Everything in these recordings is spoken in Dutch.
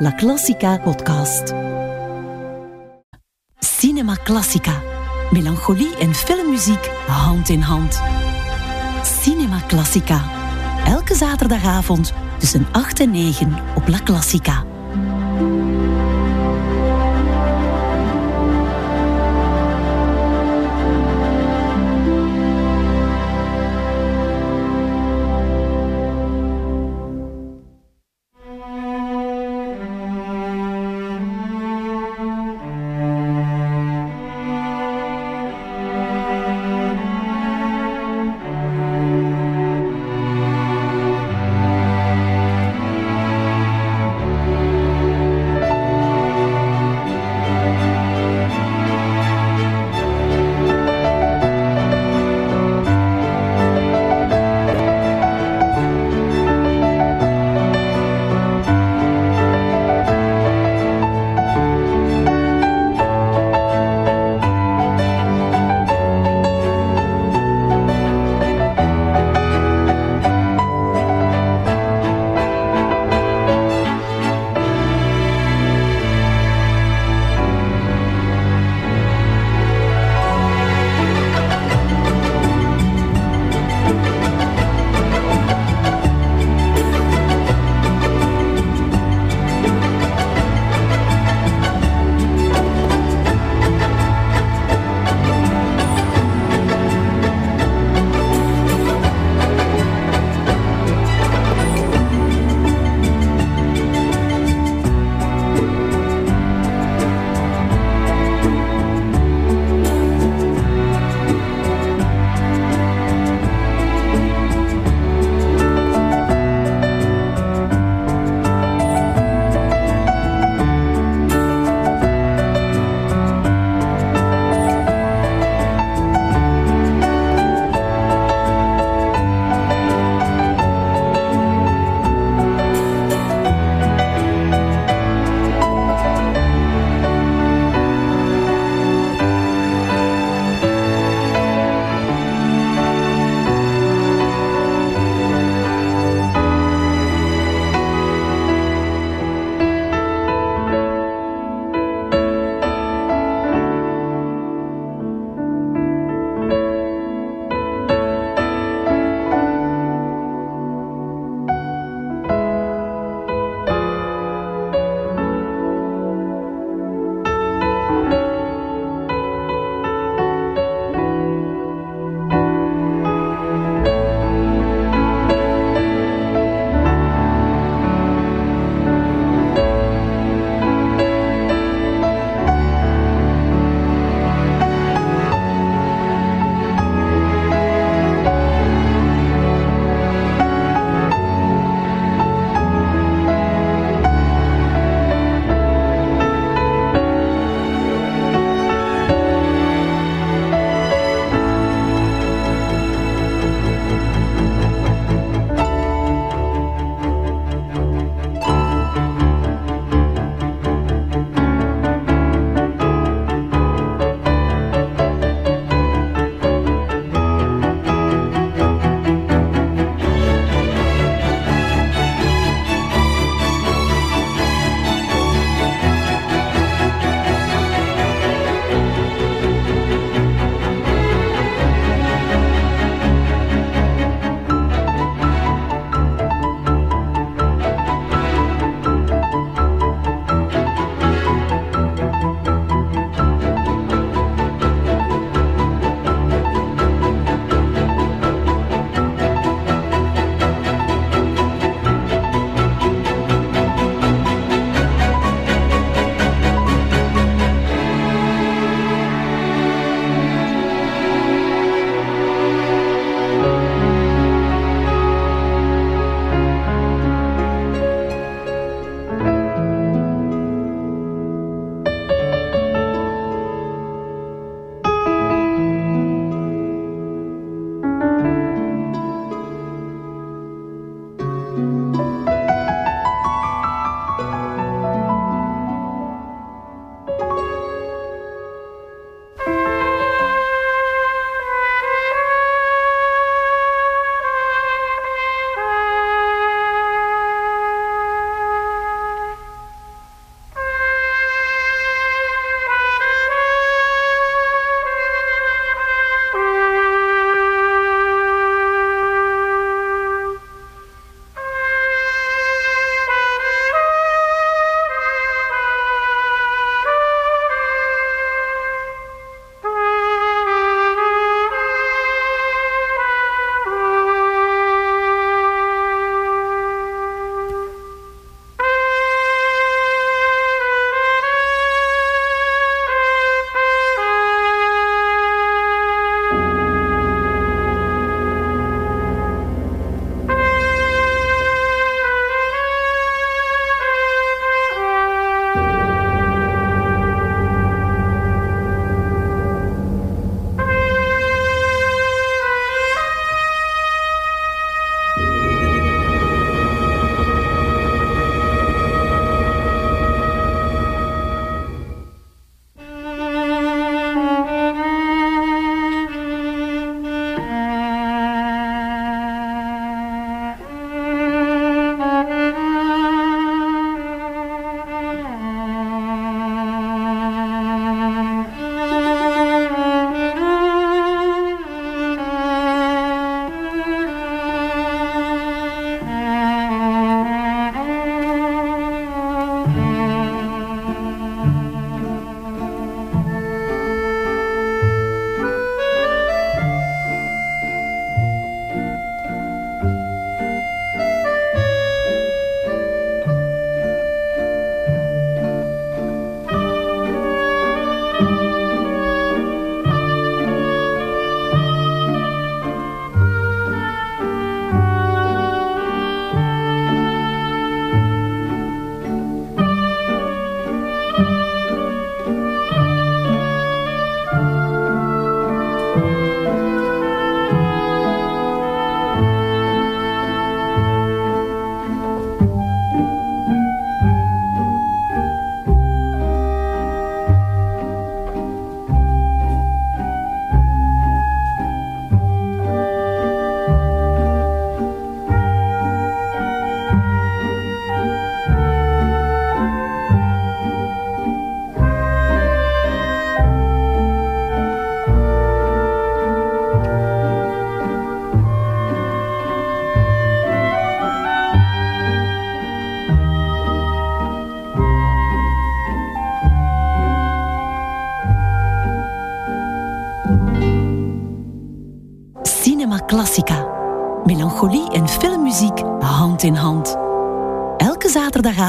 La Classica podcast. Cinema Classica. Melancholie en filmmuziek hand in hand. Cinema Classica. Elke zaterdagavond tussen 8 en 9 op La Classica.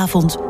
Zaterdagavond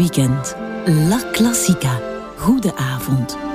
weekend. La Classica. Goede avond.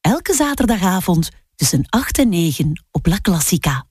Elke zaterdagavond tussen 8 en 9 op La Classica.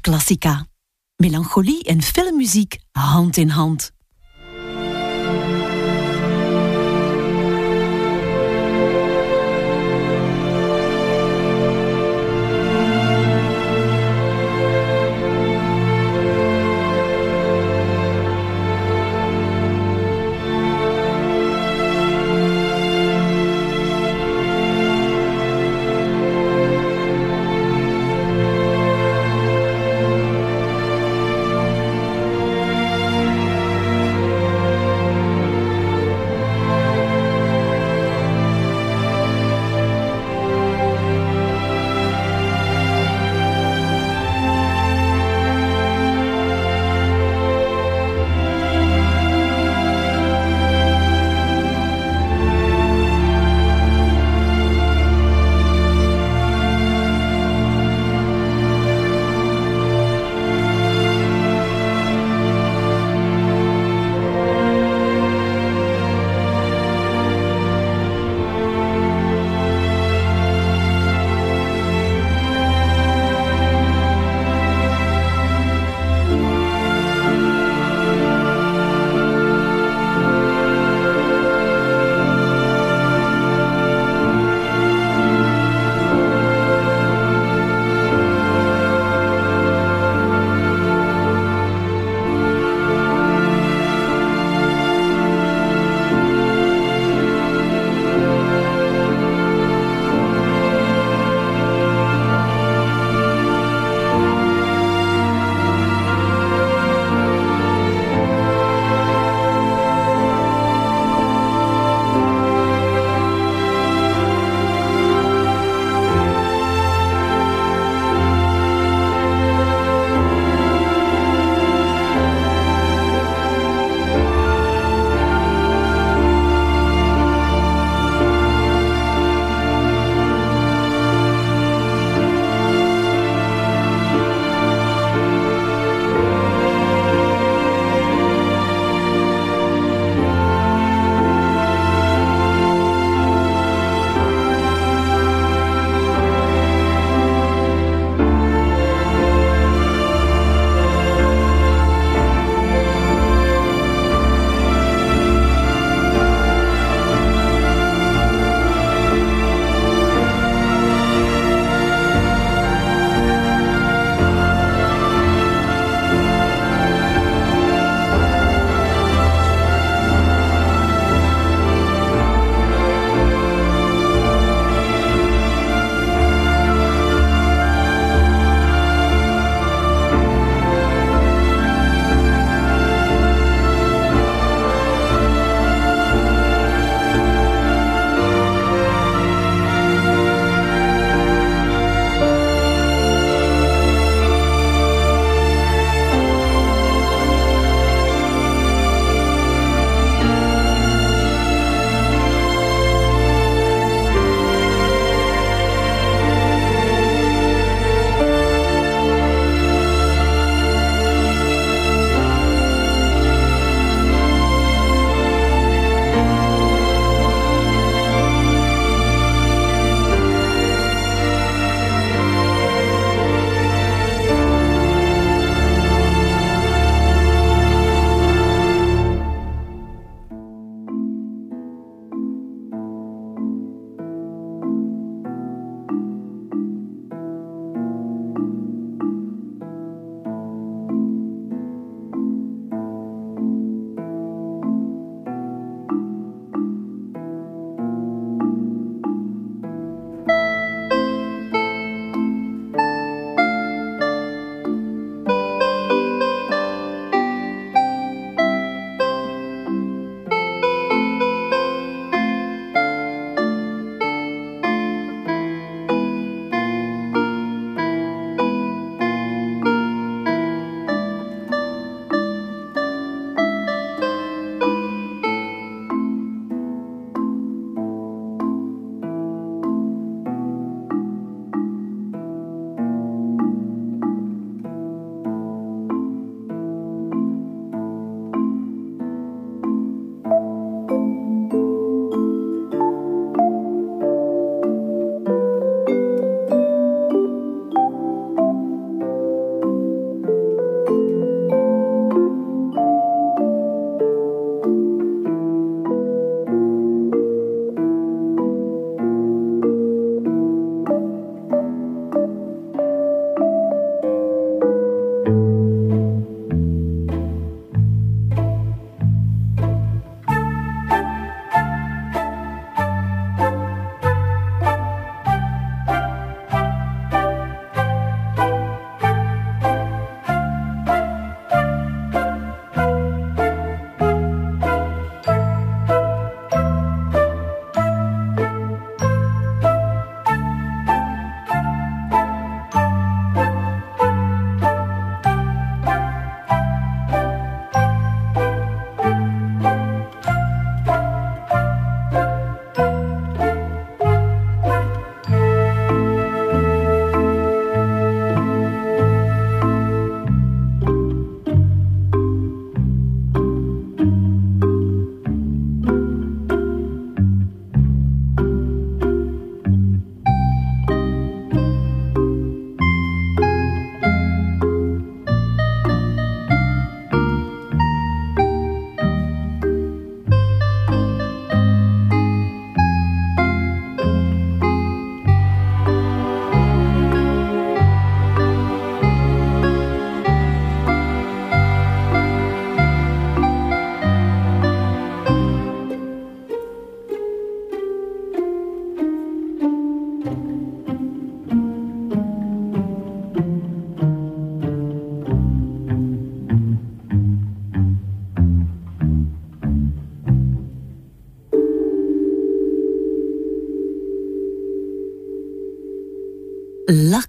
Classica. Melancholie en filmmuziek hand in hand.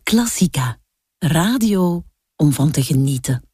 La Classica. Radio om van te genieten.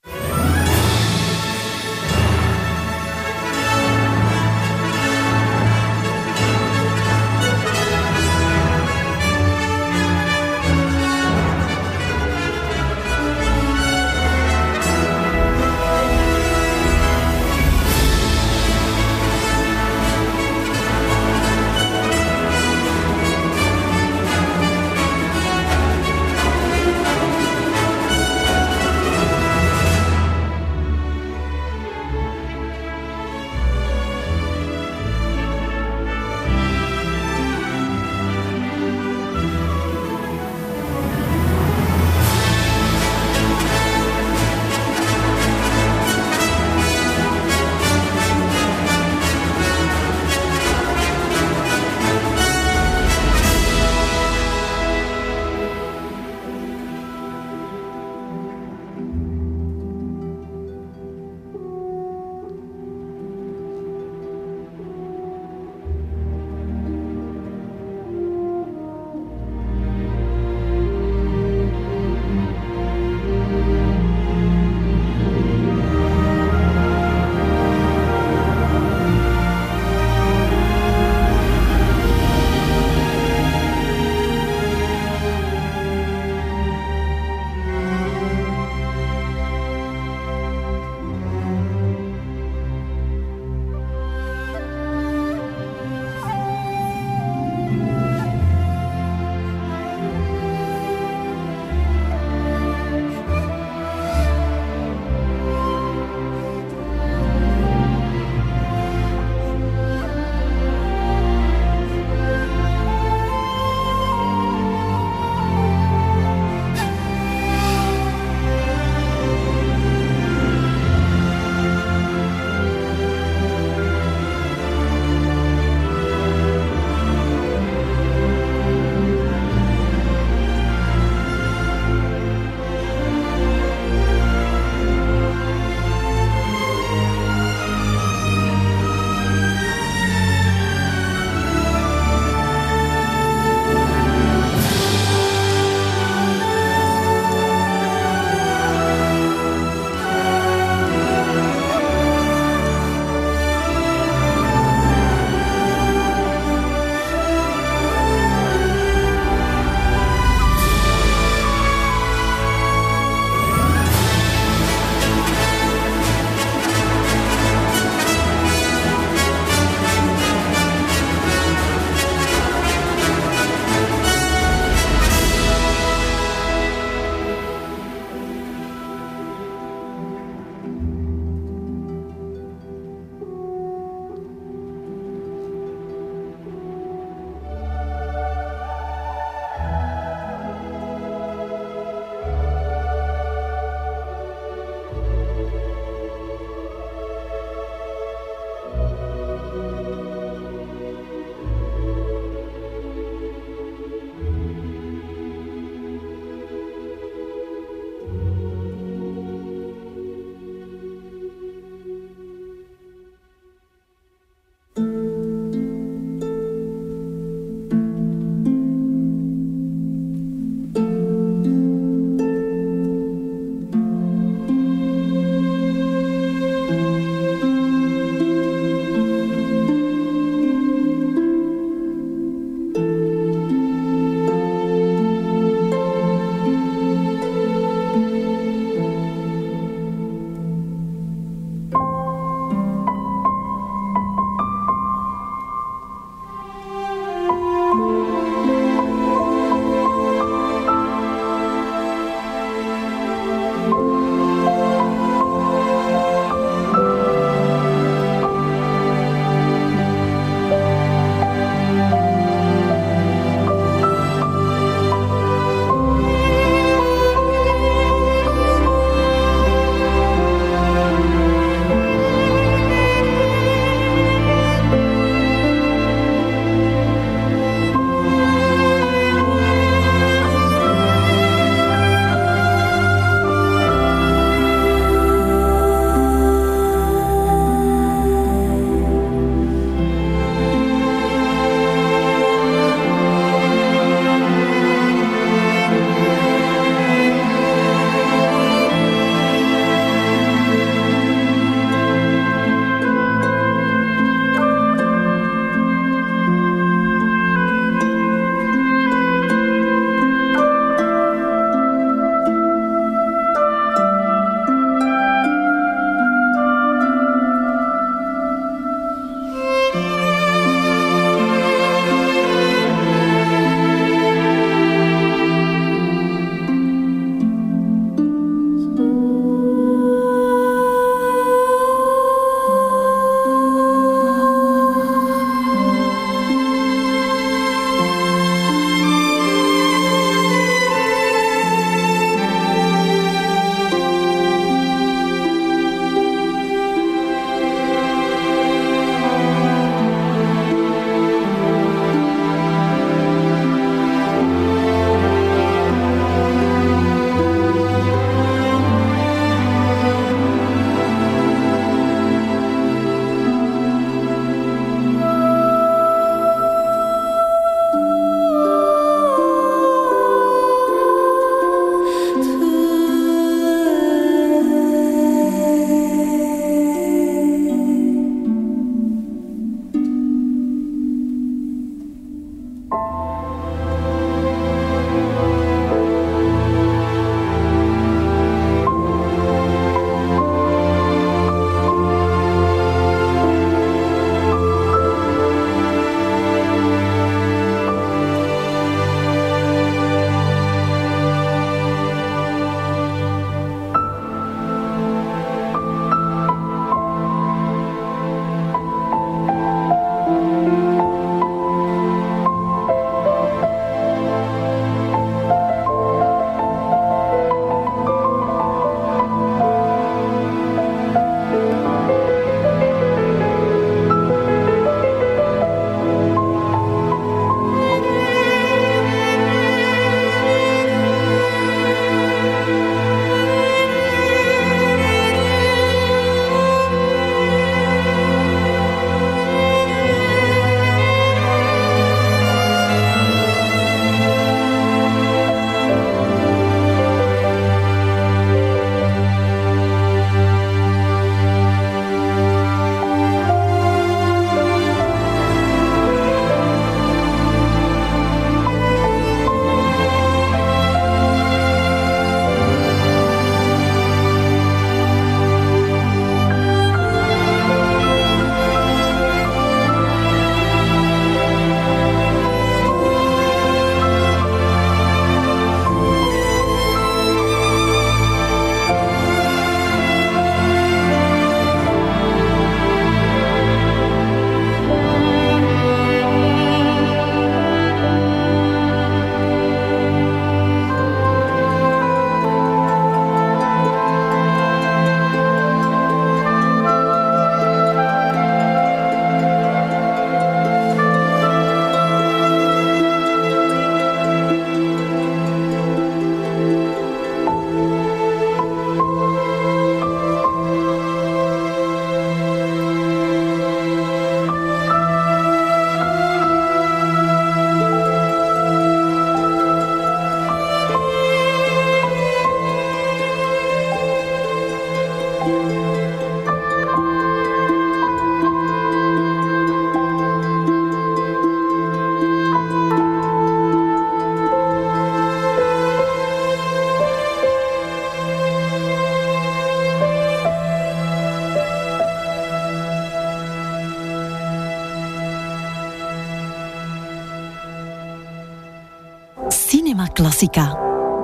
Cinema Classica.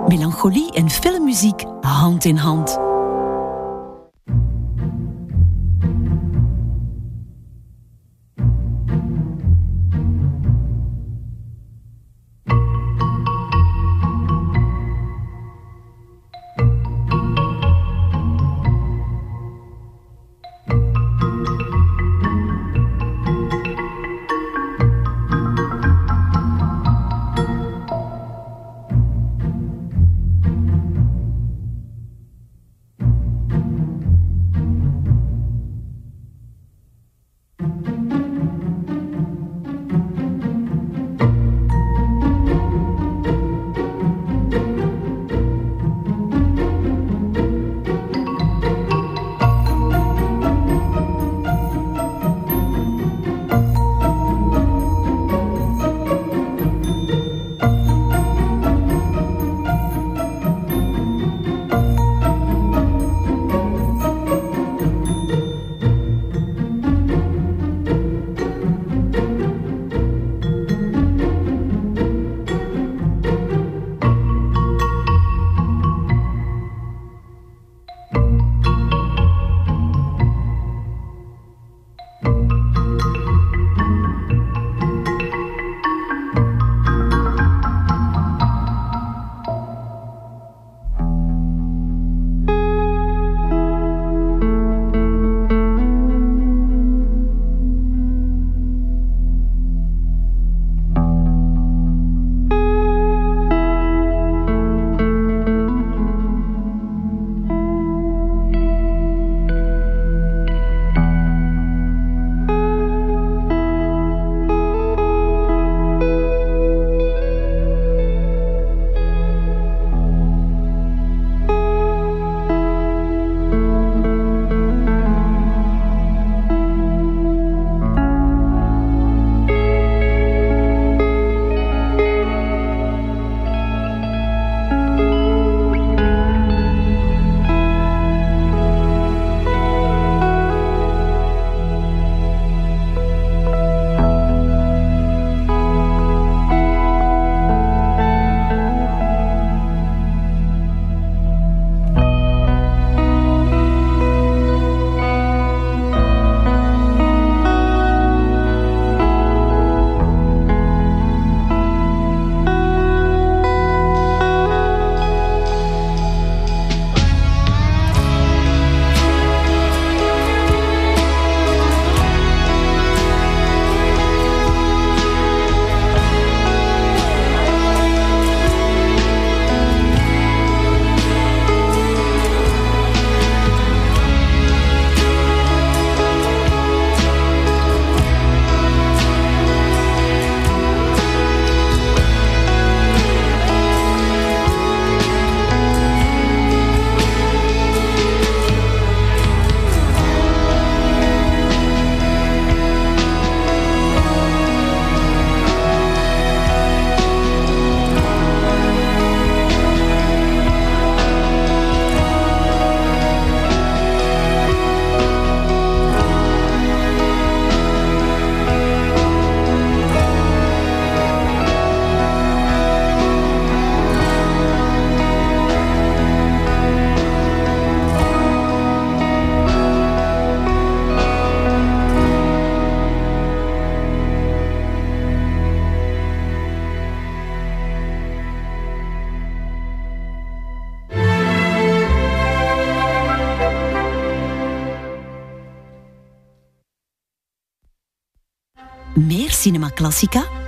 Melancholie en filmmuziek hand in hand.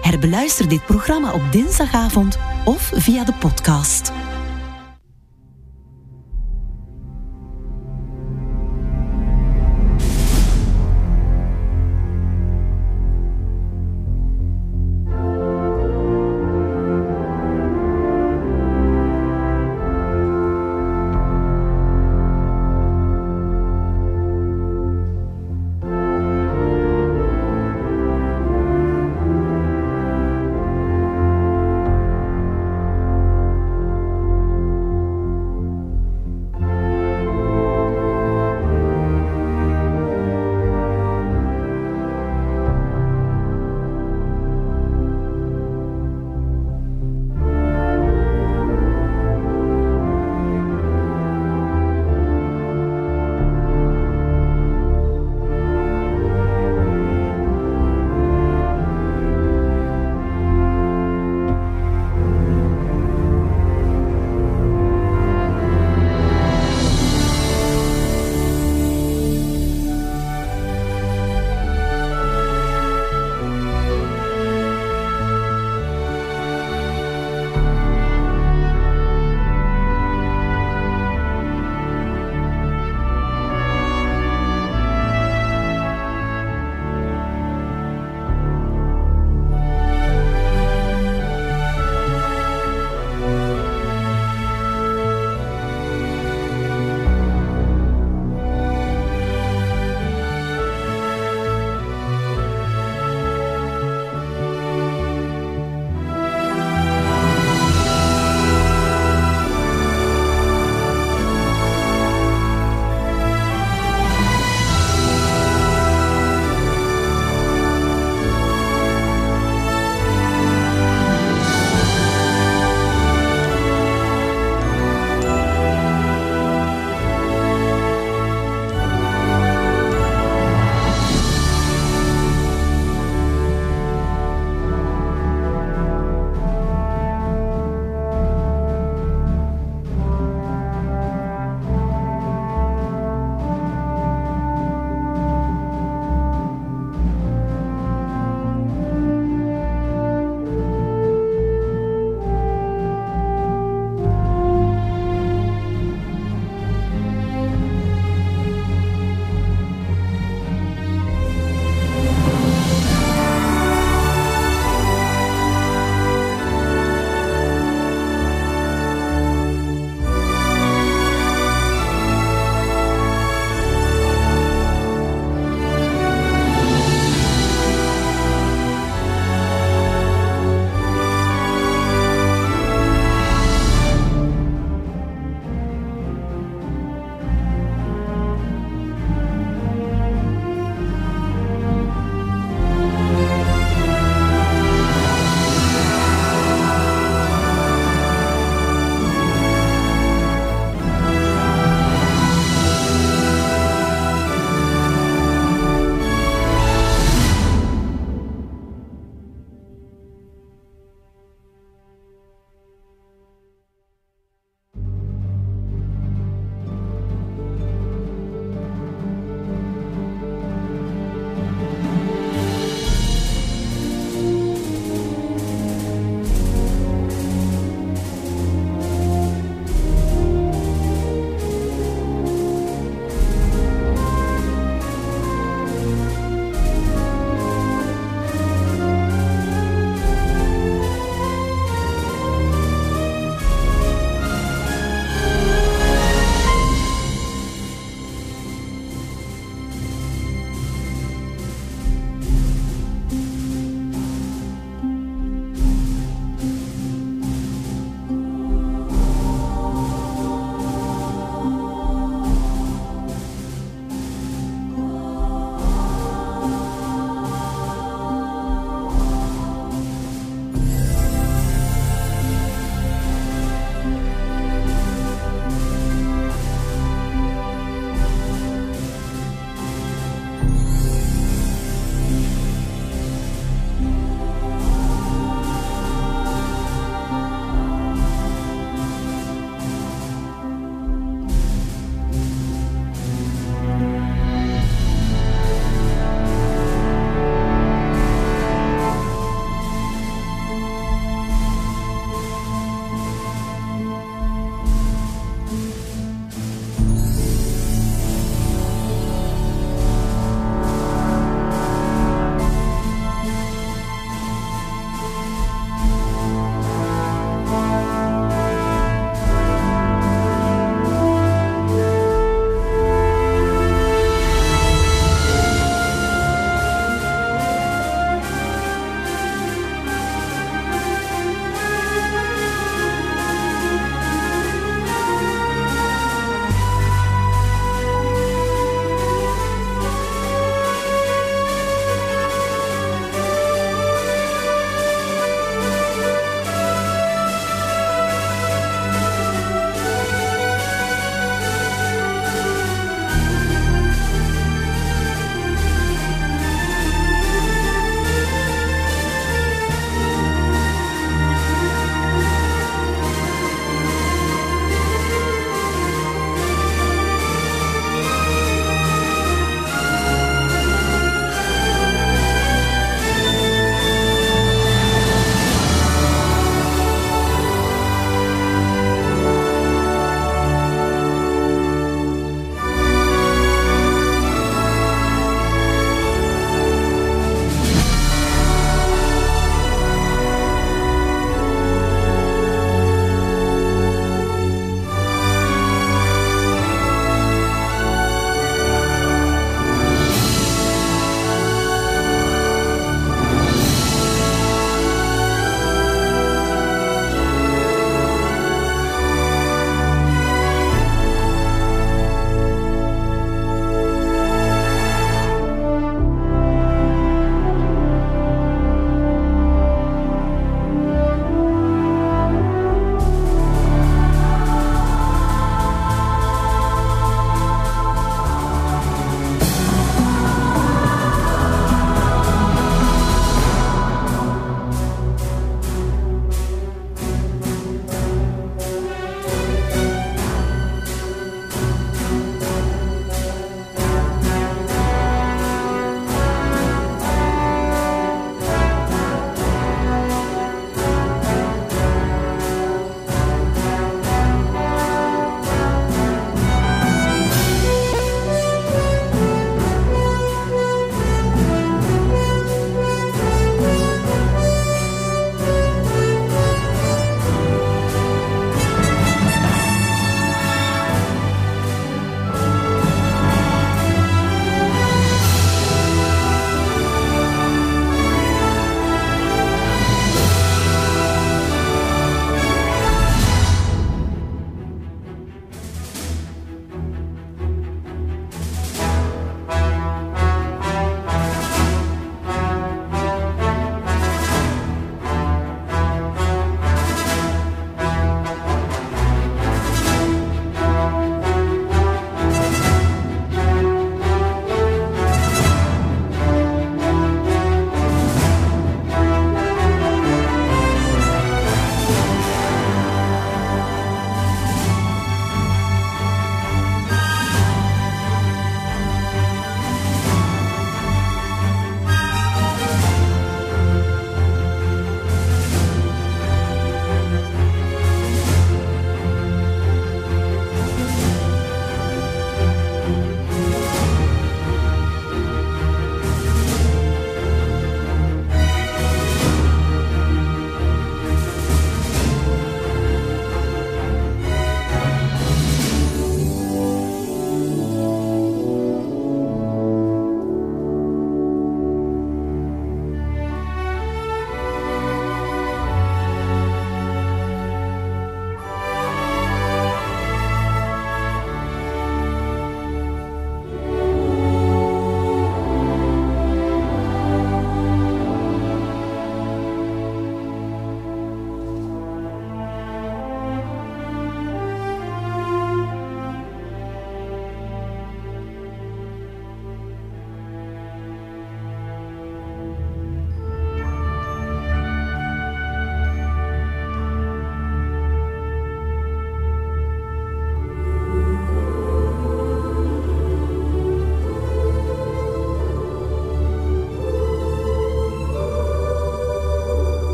Herbeluister dit programma op dinsdagavond of via de podcast.